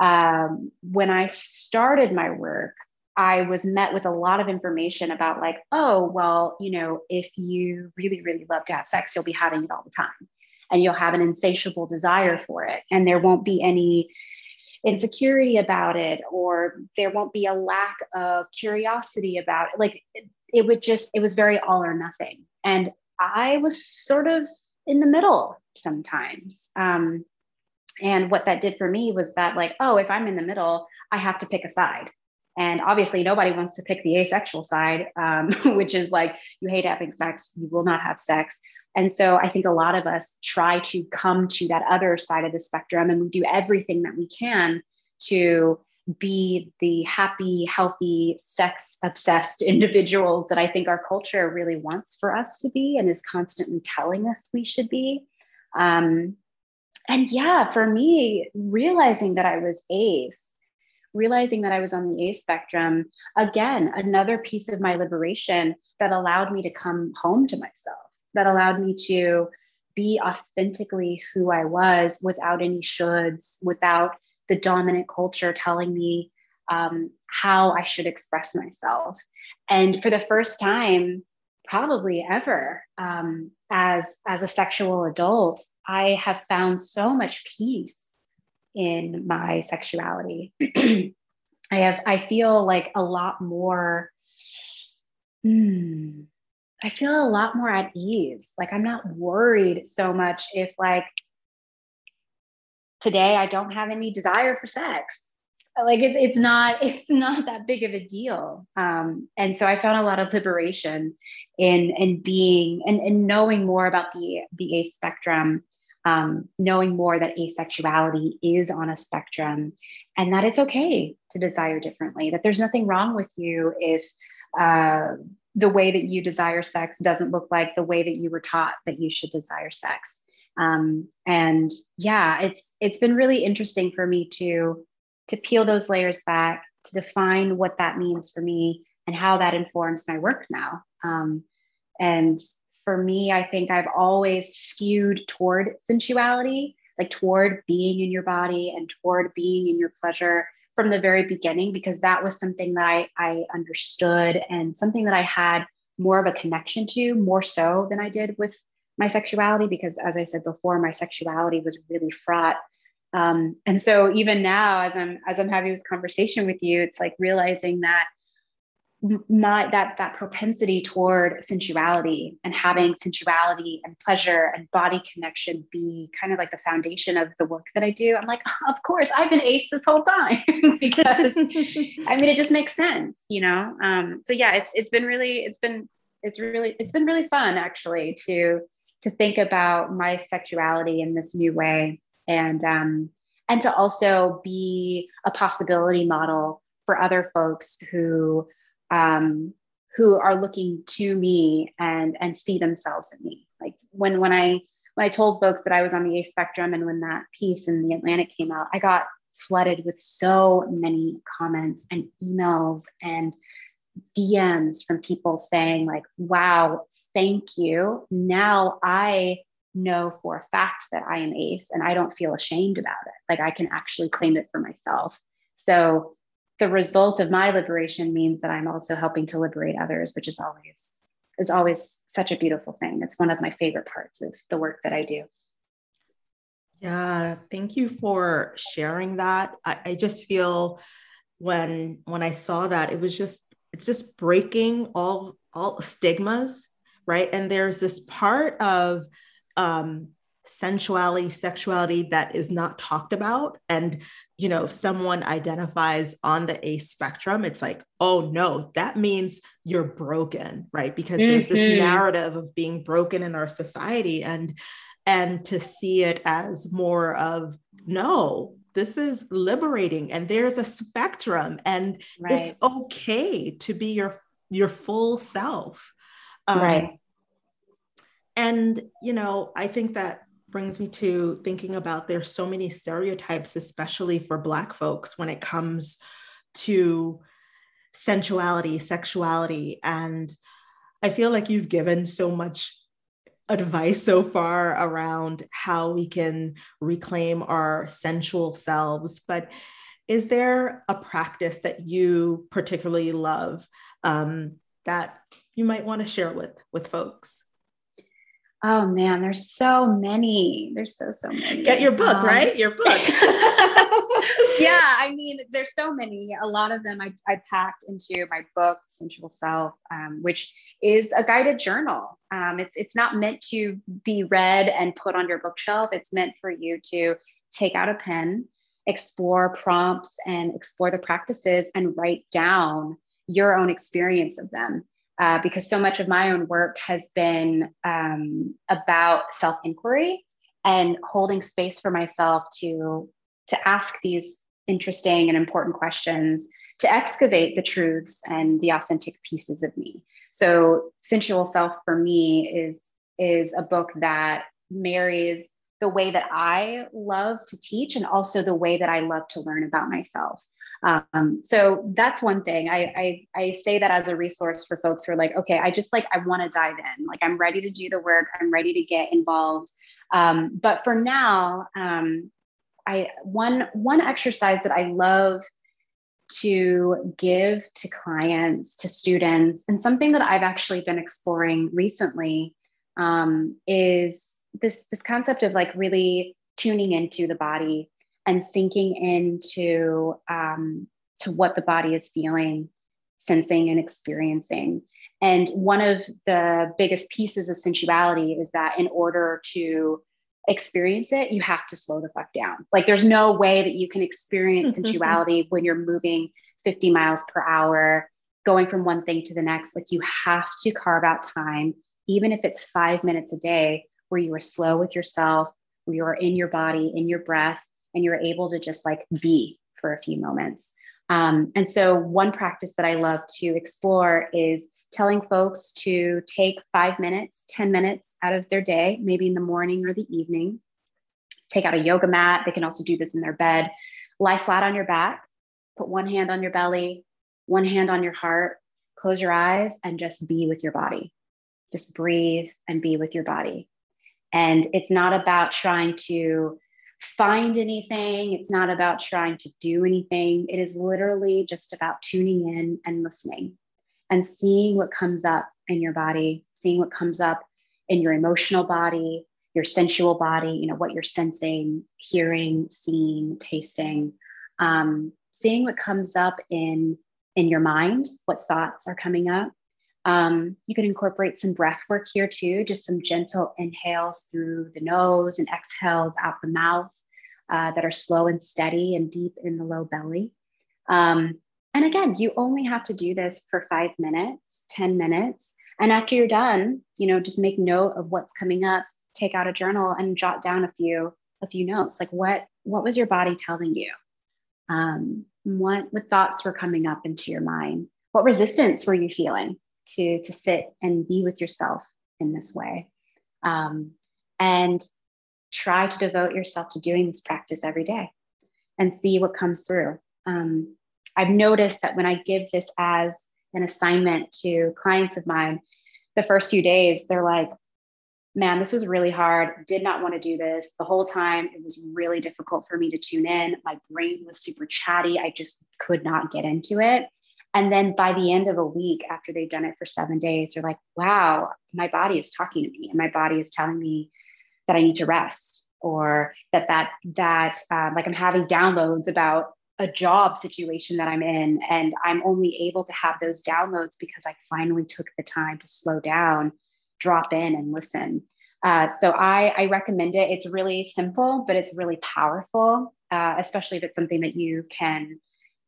Um, when I started my work, I was met with a lot of information about like, oh, well, you know, if you really, really love to have sex, you'll be having it all the time, and you'll have an insatiable desire for it, and there won't be any insecurity about it or there won't be a lack of curiosity about it. Like it would just it was very all or nothing. And i was sort of in the middle sometimes. Um, and what that did for me was that like oh if i'm in the middle i have to pick a side. And obviously nobody wants to pick the asexual side um, which is like you hate having sex you will not have sex. And so i think a lot of us try to come to that other side of the spectrum and we do everything that we can to be the happy, healthy, sex obsessed individuals that I think our culture really wants for us to be and is constantly telling us we should be. Um, and yeah, for me, realizing that I was ace, realizing that I was on the ace spectrum, again, another piece of my liberation that allowed me to come home to myself, that allowed me to be authentically who I was without any shoulds, without the dominant culture telling me um, how I should express myself. And for the first time, probably ever, um, as as a sexual adult, I have found so much peace in my sexuality. I have I feel like a lot more. Hmm, I feel a lot more at ease. Like I'm not worried so much if like today I don't have any desire for sex. Like it's it's not it's not that big of a deal. Um, and so I found a lot of liberation in in being and, and knowing more about the the ace spectrum, um, knowing more that asexuality is on a spectrum, and that it's okay to desire differently. That there's nothing wrong with you if uh, the way that you desire sex doesn't look like the way that you were taught that you should desire sex um, and yeah it's it's been really interesting for me to to peel those layers back to define what that means for me and how that informs my work now. Um, and for me i think i've always skewed toward sensuality like toward being in your body and toward being in your pleasure from the very beginning because that was something that I, I understood and something that I had more of a connection to more so than I did with my sexuality because as i said before my sexuality was really fraught um, and so even now as i'm as i'm having this conversation with you it's like realizing that my that that propensity toward sensuality and having sensuality and pleasure and body connection be kind of like the foundation of the work that I do. I'm like, of course, I've been ace this whole time because I mean it just makes sense, you know. Um, so yeah, it's it's been really it's been it's really it's been really fun actually to to think about my sexuality in this new way and um, and to also be a possibility model for other folks who um, who are looking to me and and see themselves in me. Like when when i when i told folks that i was on the a spectrum and when that piece in the atlantic came out i got flooded with so many comments and emails and DMs from people saying, like, wow, thank you. Now I know for a fact that I am ace and I don't feel ashamed about it. Like I can actually claim it for myself. So the result of my liberation means that I'm also helping to liberate others, which is always is always such a beautiful thing. It's one of my favorite parts of the work that I do. Yeah, thank you for sharing that. I, I just feel when when I saw that, it was just it's just breaking all all stigmas right and there's this part of um sensuality sexuality that is not talked about and you know, if someone identifies on the ACE spectrum, it's like, oh no, that means you're broken, right? Because mm-hmm. there's this mm-hmm. narrative of being broken in our society and and to see it as more of no, this is liberating and there's a spectrum and right. it's okay to be your your full self. Um, right. And you know, I think that brings me to thinking about there's so many stereotypes, especially for Black folks, when it comes to sensuality, sexuality. And I feel like you've given so much advice so far around how we can reclaim our sensual selves. But is there a practice that you particularly love um, that you might want to share with with folks? Oh man, there's so many. There's so so many. Get your book, um, right? Your book. yeah, I mean, there's so many. A lot of them I, I packed into my book, Sensual Self, um, which is a guided journal. Um, it's it's not meant to be read and put on your bookshelf. It's meant for you to take out a pen, explore prompts, and explore the practices, and write down your own experience of them uh, because so much of my own work has been um, about self inquiry and holding space for myself to to ask these interesting and important questions to excavate the truths and the authentic pieces of me. So sensual self for me is is a book that marries the way that i love to teach and also the way that i love to learn about myself um, so that's one thing. I, I I say that as a resource for folks who are like, okay, I just like I want to dive in. Like I'm ready to do the work. I'm ready to get involved. Um, but for now, um, I one one exercise that I love to give to clients, to students, and something that I've actually been exploring recently um, is this this concept of like really tuning into the body and sinking into um, to what the body is feeling, sensing, and experiencing. And one of the biggest pieces of sensuality is that in order to experience it, you have to slow the fuck down. Like there's no way that you can experience sensuality when you're moving 50 miles per hour, going from one thing to the next. Like you have to carve out time, even if it's five minutes a day, where you are slow with yourself, where you are in your body, in your breath, and you're able to just like be for a few moments. Um, and so, one practice that I love to explore is telling folks to take five minutes, 10 minutes out of their day, maybe in the morning or the evening. Take out a yoga mat. They can also do this in their bed. Lie flat on your back, put one hand on your belly, one hand on your heart, close your eyes, and just be with your body. Just breathe and be with your body. And it's not about trying to find anything. It's not about trying to do anything. It is literally just about tuning in and listening and seeing what comes up in your body, seeing what comes up in your emotional body, your sensual body, you know, what you're sensing, hearing, seeing, tasting, um, seeing what comes up in in your mind, what thoughts are coming up. Um, you can incorporate some breath work here too, just some gentle inhales through the nose and exhales out the mouth uh, that are slow and steady and deep in the low belly. Um, and again, you only have to do this for five minutes, 10 minutes. And after you're done, you know, just make note of what's coming up, take out a journal and jot down a few, a few notes. Like what, what was your body telling you? Um, what, what thoughts were coming up into your mind? What resistance were you feeling to, to sit and be with yourself in this way? Um, and try to devote yourself to doing this practice every day and see what comes through. Um, I've noticed that when I give this as an assignment to clients of mine, the first few days, they're like, man, this is really hard. Did not want to do this. The whole time, it was really difficult for me to tune in. My brain was super chatty. I just could not get into it. And then by the end of a week, after they've done it for seven days, they're like, wow, my body is talking to me and my body is telling me that I need to rest or that that that um, like I'm having downloads about a job situation that I'm in and I'm only able to have those downloads because I finally took the time to slow down, drop in and listen. Uh, so I, I recommend it. It's really simple, but it's really powerful. uh, especially if it's something that you can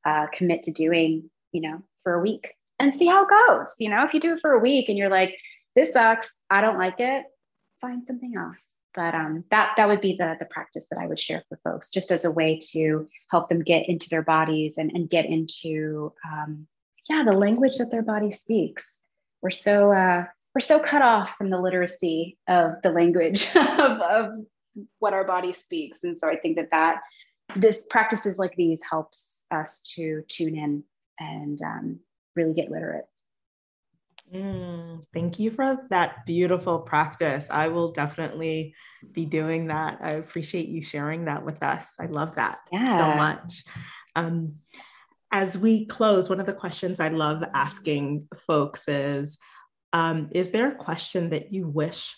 uh, commit to doing, you know, for a week and see how it goes. You know, if you do it for a week and you're like, this sucks, I don't like it, find something else. But um, that that would be the the practice that I would share for folks, just as a way to help them get into their bodies and, and get into um, yeah the language that their body speaks. We're so uh, we're so cut off from the literacy of the language of, of what our body speaks, and so I think that that this practices like these helps us to tune in and um, really get literate. Mm, thank you for that beautiful practice. I will definitely be doing that. I appreciate you sharing that with us. I love that yeah. so much. Um, as we close, one of the questions I love asking folks is um, Is there a question that you wish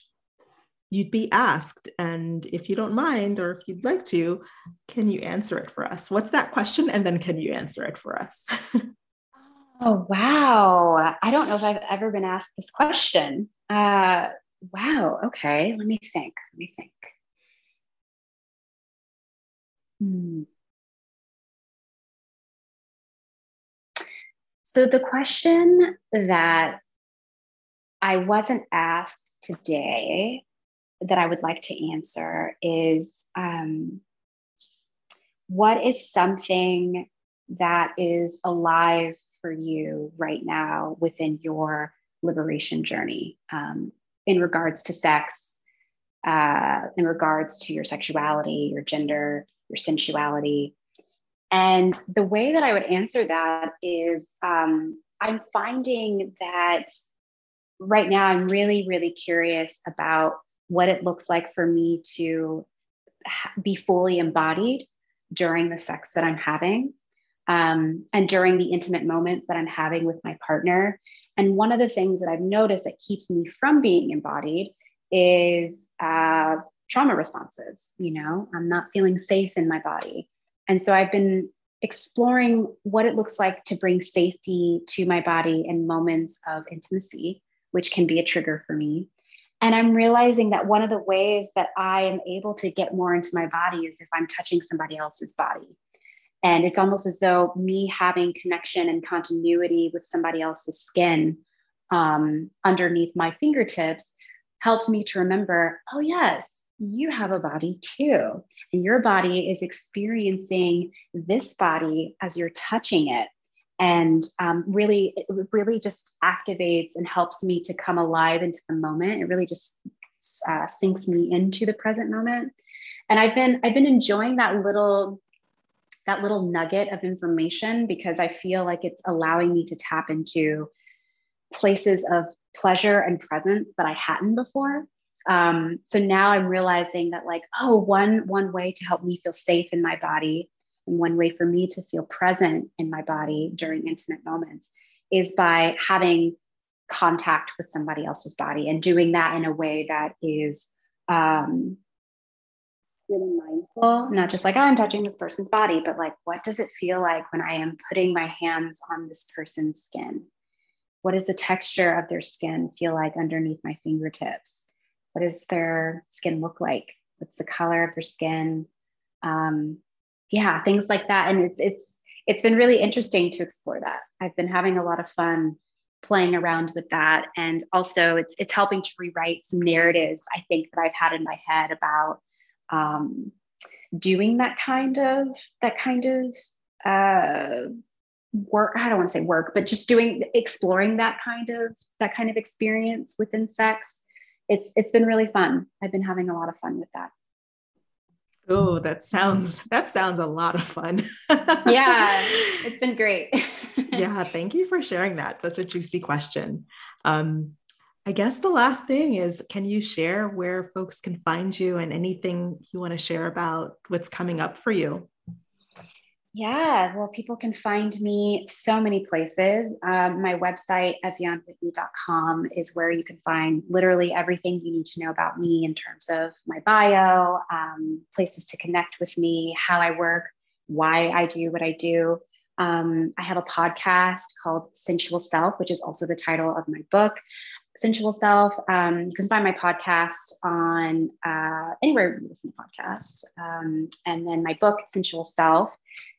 you'd be asked? And if you don't mind, or if you'd like to, can you answer it for us? What's that question? And then can you answer it for us? Oh, wow. I don't know if I've ever been asked this question. Uh, wow. Okay. Let me think. Let me think. Hmm. So, the question that I wasn't asked today that I would like to answer is um, what is something that is alive for you right now within your liberation journey um, in regards to sex, uh, in regards to your sexuality, your gender, your sensuality. And the way that I would answer that is um, I'm finding that right now I'm really, really curious about what it looks like for me to be fully embodied during the sex that I'm having um, and during the intimate moments that I'm having with my partner. And one of the things that I've noticed that keeps me from being embodied is uh, trauma responses. You know, I'm not feeling safe in my body. And so I've been exploring what it looks like to bring safety to my body in moments of intimacy, which can be a trigger for me. And I'm realizing that one of the ways that I am able to get more into my body is if I'm touching somebody else's body. And it's almost as though me having connection and continuity with somebody else's skin um, underneath my fingertips helps me to remember oh, yes, you have a body too. And your body is experiencing this body as you're touching it. And um, really, it really just activates and helps me to come alive into the moment. It really just uh, sinks me into the present moment. And I've been I've been enjoying that little that little nugget of information because I feel like it's allowing me to tap into places of pleasure and presence that I hadn't before. Um, so now I'm realizing that like, oh, one one way to help me feel safe in my body and one way for me to feel present in my body during intimate moments is by having contact with somebody else's body and doing that in a way that is um, really mindful, not just like, oh, I'm touching this person's body, but like, what does it feel like when I am putting my hands on this person's skin? What does the texture of their skin feel like underneath my fingertips? What does their skin look like? What's the color of their skin? Um, yeah, things like that. And it's it's it's been really interesting to explore that. I've been having a lot of fun playing around with that, and also it's it's helping to rewrite some narratives I think that I've had in my head about um, doing that kind of that kind of uh, work. I don't want to say work but just doing exploring that kind of that kind of experience within sex. It's it's been really fun. I've been having a lot of fun with that oh that sounds that sounds a lot of fun. Yeah it's been great. Yeah thank you for sharing that. Such a juicy question. Um, I guess the last thing is can you share where folks can find you and anything you want to share about what's coming up for you? Yeah, well, people can find me so many places. Um, my website, evyanwhitney.com, is where you can find literally everything you need to know about me in terms of my bio, um, places to connect with me, how I work, why I do what I do. Um, I have a podcast called Sensual Self, which is also the title of my book Sensual Self. Um, you can find my podcast on uh, anywhere you listen to podcasts. Um, and then my book, Sensual Self,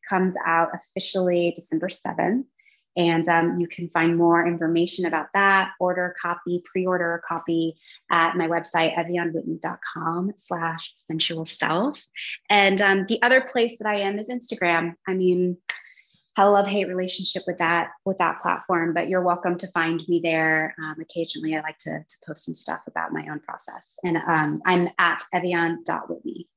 comes out officially December 7th. And um, you can find more information about that, order copy, pre-order a copy at my website, evyanwhitney.com slash sensual self. And um, the other place that I am is Instagram. I mean, have a love hate relationship with that with that platform but you're welcome to find me there um, occasionally i like to, to post some stuff about my own process and um, i'm at evyan.whitney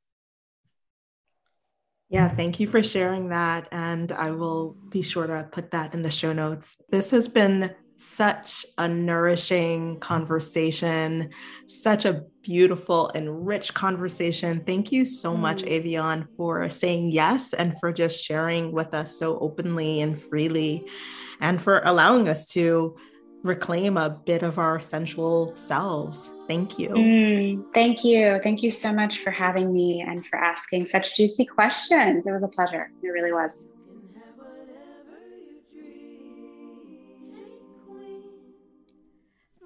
yeah, thank you for sharing that. And I will be sure to put that in the show notes. This has been such a nourishing conversation, such a beautiful and rich conversation. Thank you so much, mm. Ev'Yan, for saying yes and for just sharing with us so openly and freely, and for allowing us to reclaim a bit of our sensual selves. Thank you. Mm, thank you. Thank you so much for having me and for asking such juicy questions. It was a pleasure. It really was.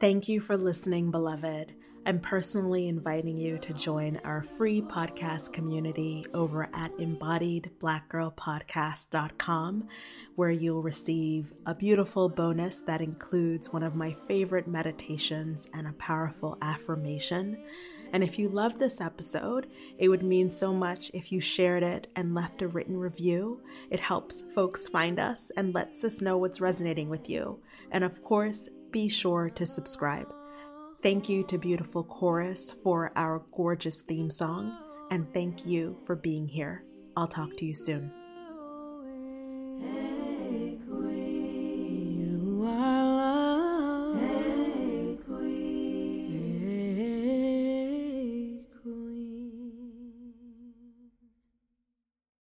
Thank you for listening, beloved. I'm personally inviting you to join our free podcast community over at embodiedblackgirlpodcast.com, where you'll receive a beautiful bonus that includes one of my favorite meditations and a powerful affirmation. And if you love this episode, it would mean so much if you shared it and left a written review. It helps folks find us and lets us know what's resonating with you. And of course, be sure to subscribe. Thank you to Beautiful Chorus for our gorgeous theme song, and thank you for being here. I'll talk to you soon.